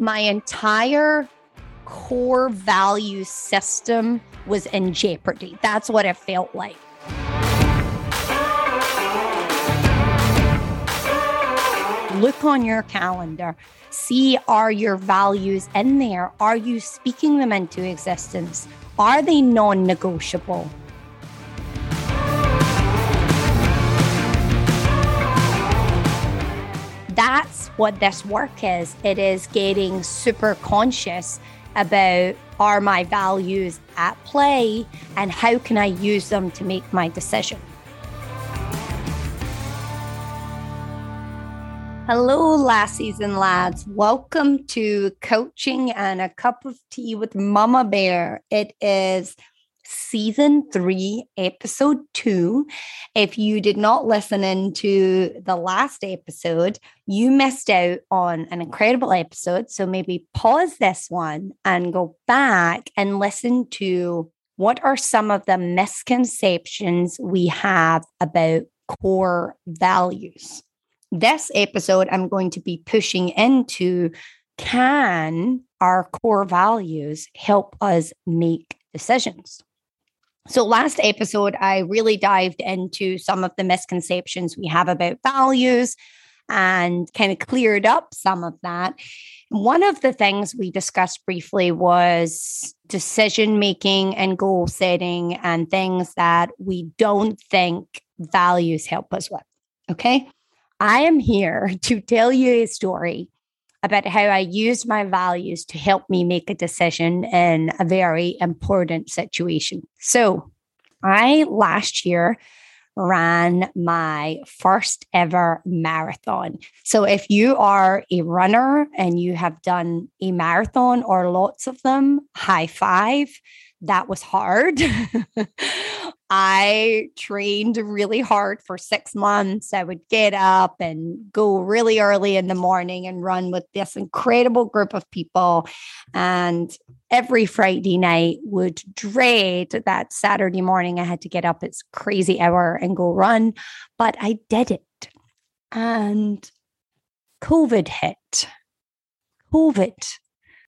my entire core value system was in jeopardy. That's what it felt like. Look on your calendar. See, are your values in there? Are you speaking them into existence? Are they non negotiable? That's what this work is. It is getting super conscious about are my values at play and how can I use them to make my decision. Hello, lassies and lads. Welcome to Coaching and a Cup of Tea with Mummabear. It is season three, episode two. If you did not listen into the last episode, you missed out on an incredible episode. So maybe pause this one and go back and listen to what are some of the misconceptions we have about core values. This episode, I'm going to be pushing into can our core values help us make decisions? So, last episode, I really dived into some of the misconceptions we have about values and kind of cleared up some of that. One of the things we discussed briefly was decision making and goal setting and things that we don't think values help us with. Okay. I am here to tell you a story about how I used my values to help me make a decision in a very important situation. So, I last year ran my first ever marathon. So, if you are a runner and you have done a marathon or lots of them, high five. That was hard. I trained really hard for six months. I would get up and go really early in the morning and run with this incredible group of people. And every Friday night would dread that Saturday morning I had to get up its crazy hour and go run. But I did it. And COVID hit. COVID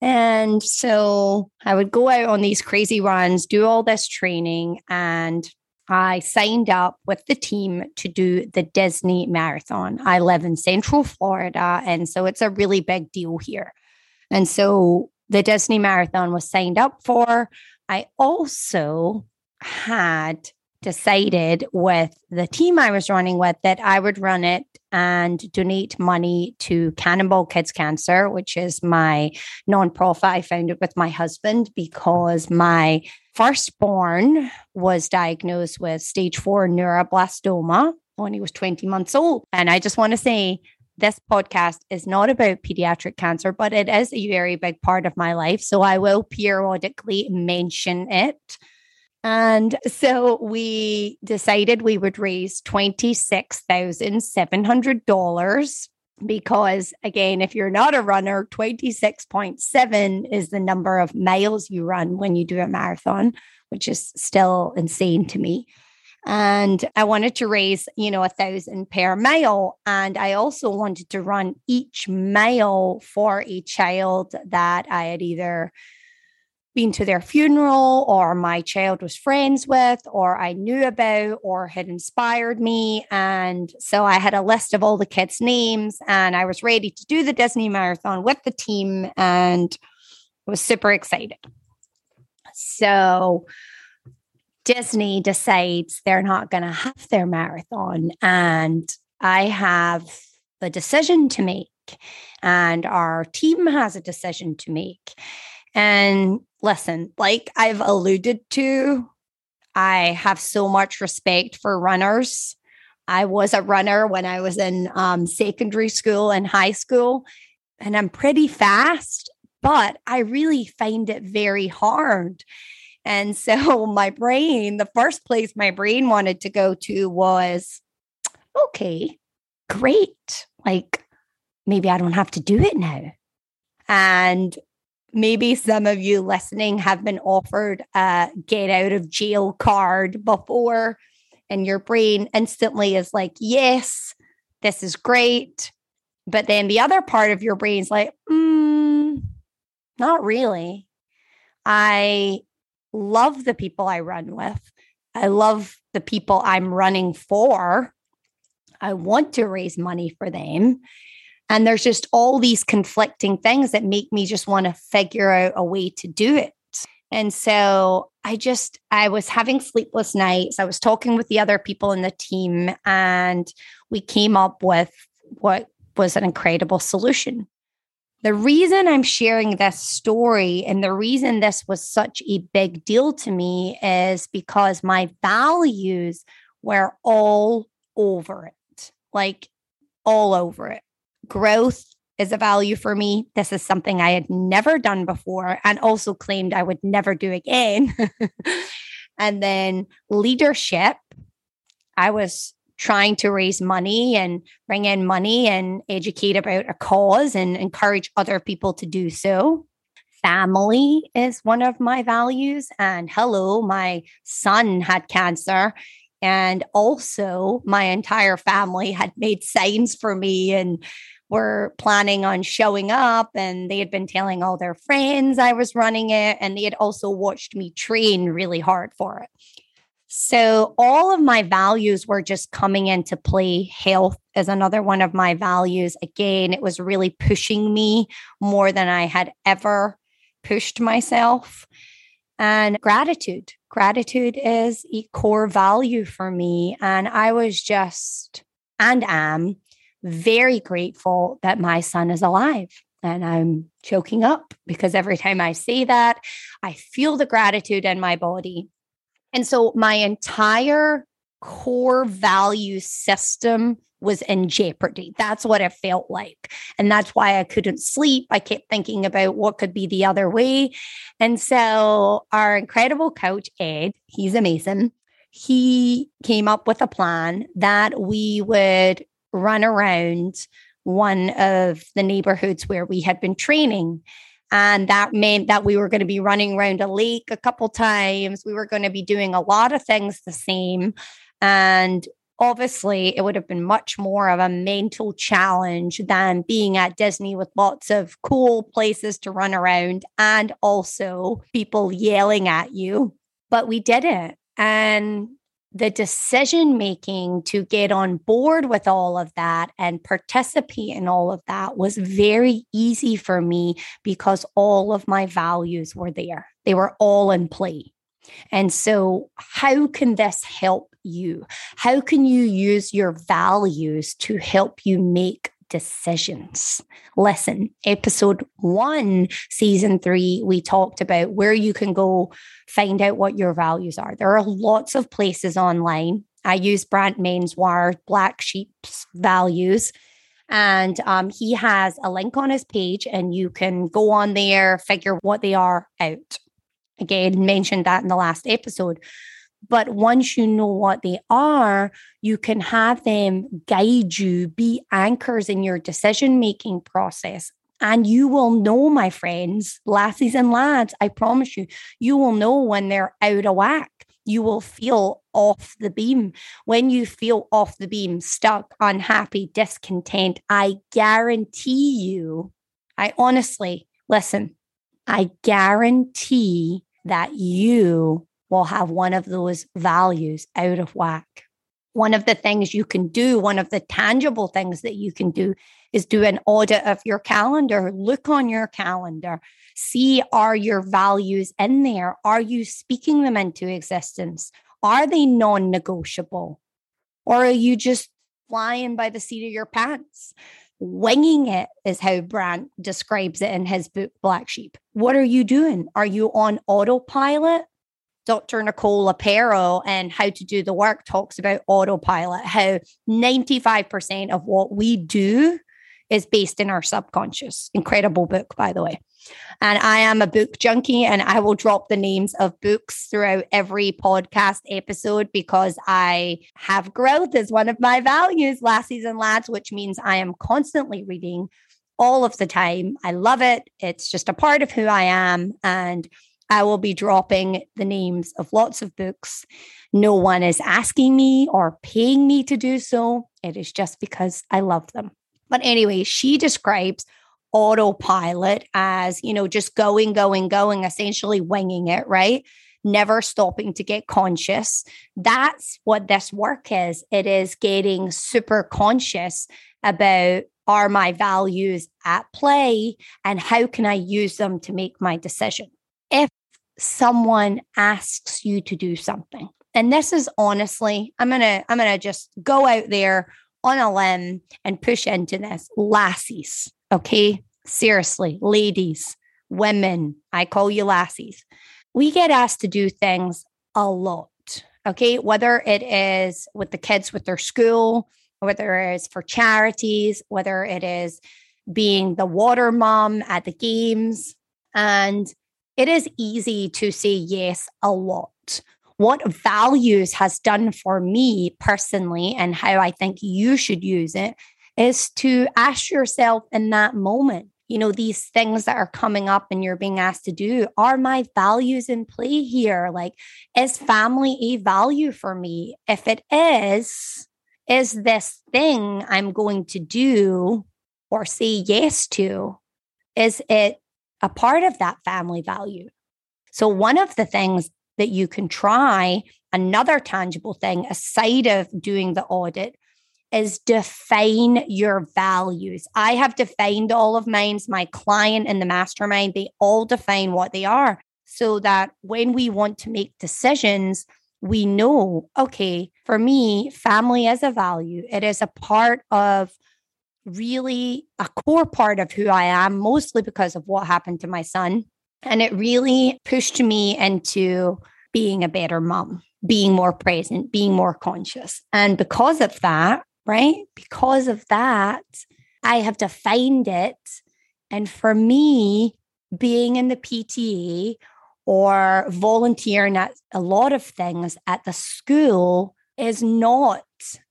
and so I would go out on these crazy runs, do all this training, and I signed up with the team to do the Disney Marathon. I live in Central Florida, and so it's a really big deal here. And so the Disney Marathon was signed up for. I also had decided with the team I was running with that I would run it and donate money to Cannonball Kids Cancer, which is my nonprofit I founded with my husband because my firstborn was diagnosed with stage four neuroblastoma when he was 20 months old. And I just want to say, this podcast is not about pediatric cancer, but it is a very big part of my life. So I will periodically mention it and so we decided we would raise $26,700 because, again, if you're not a runner, 26.7 is the number of miles you run when you do a marathon, which is still insane to me. And I wanted to raise, you know, a thousand per mile. And I also wanted to run each mile for a child that I had either been to their funeral or my child was friends with or I knew about or had inspired me. And so I had a list of all the kids' names and I was ready to do the Disney Marathon with the team and was super excited. So Disney decides they're not going to have their marathon and I have the decision to make and our team has a decision to make. And listen, like I've alluded to, I have so much respect for runners. I was a runner when I was in um, secondary school and high school, and I'm pretty fast, but I really find it very hard. And so my brain, the first place my brain wanted to go to was okay, great. Like maybe I don't have to do it now. And maybe some of you listening have been offered a get out of jail card before, and your brain instantly is like, yes, this is great. But then the other part of your brain's like, mm, Not really. I love the people I run with. I love the people I'm running for. I want to raise money for them. And there's just all these conflicting things that make me just want to figure out a way to do it. And so I just, I was having sleepless nights. I was talking with the other people in the team, and we came up with what was an incredible solution. The reason I'm sharing this story and the reason this was such a big deal to me is because my values were all over it, like all over it. Growth is a value for me. This is something I had never done before and also claimed I would never do again. and then leadership, I was trying to raise money and bring in money and educate about a cause and encourage other people to do so. Family is one of my values. And hello, my son had cancer. And also, my entire family had made signs for me and were planning on showing up. And they had been telling all their friends I was running it. And they had also watched me train really hard for it. So all of my values were just coming into play. Health is another one of my values. Again, it was really pushing me more than I had ever pushed myself. And gratitude. Gratitude is a core value for me. And I was just and am very grateful that my son is alive. And I'm choking up because every time I say that, I feel the gratitude in my body. And so my entire core value system was in jeopardy. That's what it felt like. And that's why I couldn't sleep. I kept thinking about what could be the other way. And so our incredible coach, Ed, he's amazing. He came up with a plan that we would run around one of the neighborhoods where we had been training. And that meant that we were going to be running around a lake a couple times. We were going to be doing a lot of things the same. And obviously, it would have been much more of a mental challenge than being at Disney with lots of cool places to run around and also people yelling at you. But we did it. And the decision making to get on board with all of that and participate in all of that was very easy for me because all of my values were there. They were all in play. And so, how can this help you? How can you use your values to help you make decisions. Listen, episode one, season three, we talked about where you can go find out what your values are. There are lots of places online. I use Brant Menswar, Black Sheep's values. And um, he has a link on his page, and you can go on there, figure what they are out. Again, mentioned that in the last episode. But once you know what they are, you can have them guide you, be anchors in your decision making process. And you will know, my friends, lassies and lads, I promise you, you will know when they're out of whack. You will feel off the beam. When you feel off the beam, stuck, unhappy, discontent, I guarantee you, I honestly, listen, I guarantee that you will have one of those values out of whack. One of the things you can do, one of the tangible things that you can do is do an audit of your calendar. Look on your calendar, see are your values in there? Are you speaking them into existence? Are they non negotiable? Or are you just flying by the seat of your pants? Winging it is how Brant describes it in his book, Black Sheep. What are you doing? Are you on autopilot? Dr. Nicole LePera and How to Do the Work talks about autopilot, how 95% of what we do is based in our subconscious. Incredible book, by the way. And I am a book junkie, and I will drop the names of books throughout every podcast episode because I have growth as one of my values, lassies and lads, which means I am constantly reading all of the time. I love it. It's just a part of who I am. And I will be dropping the names of lots of books. No one is asking me or paying me to do so. It is just because I love them. But anyway, she describes autopilot as, you know, just going, going, going, essentially winging it, right? Never stopping to get conscious. That's what this work is. It is getting super conscious about are my values at play and how can I use them to make my decision? If someone asks you to do something, and this is honestly, I'm going to I'm going to just go out there on a limb and push into this. Lassies, okay? Seriously, ladies, women, I call you lassies. We get asked to do things a lot, okay? Whether it is with the kids with their school, whether it is for charities, whether it is being the water mom at the games. And it is easy to say yes a lot. What values has done for me personally, and how I think you should use it, is to ask yourself in that moment, you know, these things that are coming up and you're being asked to do, are my values in play here? Like, is family a value for me? If it is, is this thing I'm going to do or say yes to, is it a part of that family value? So, one of the things that you can try, another tangible thing aside of doing the audit, is define your values. I have defined all of mine. My client in the mastermind, they all define what they are so that when we want to make decisions, we know, okay, for me, family is a value. It is a part of really a core part of who I am, mostly because of what happened to my son. And it really pushed me into being a better mom, being more present, being more conscious. And because of that, right? Because of that, I have defined it. And for me, being in the PTA or volunteering at a lot of things at the school is not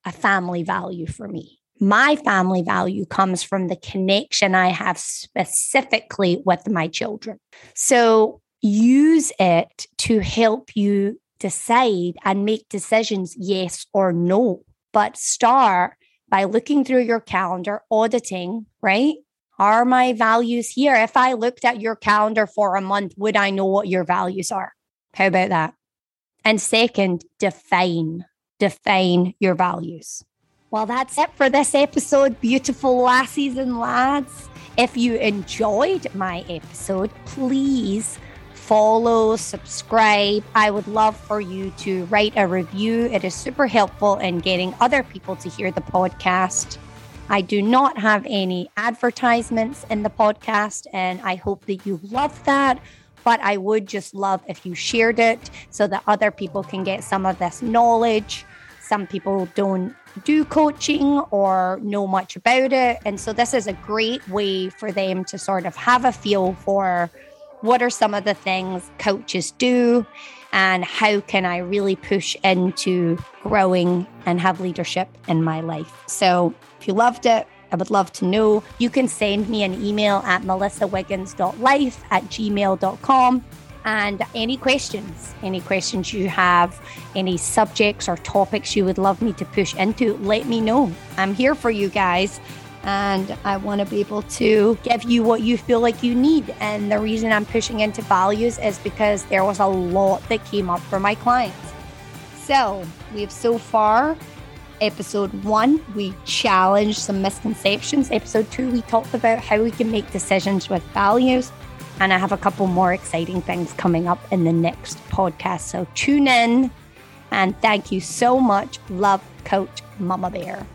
a family value for me. My family value comes from the connection I have specifically with my children. So use it to help you decide and make decisions, yes or no. But start by looking through your calendar, auditing, right? Are my values here? If I looked at your calendar for a month, would I know what your values are? How about that? And second, define, define your values. Well, that's it for this episode, beautiful lassies and lads. If you enjoyed my episode, please follow, subscribe. I would love for you to write a review. It is super helpful in getting other people to hear the podcast. I do not have any advertisements in the podcast, and I hope that you love that. But I would just love if you shared it so that other people can get some of this knowledge. Some people don't do coaching or know much about it. And so, this is a great way for them to sort of have a feel for what are some of the things coaches do and how can I really push into growing and have leadership in my life. So if you loved it, I would love to know. You can send me an email at melissawiggins.life at gmail.com. And any questions, any questions you have, any subjects or topics you would love me to push into, let me know. I'm here for you guys and I want to be able to give you what you feel like you need. And the reason I'm pushing into values is because there was a lot that came up for my clients. So we've so far, episode one, we challenged some misconceptions. Episode two, we talked about how we can make decisions with values. And I have a couple more exciting things coming up in the next podcast. So tune in and thank you so much. Love, Coach Mummabear.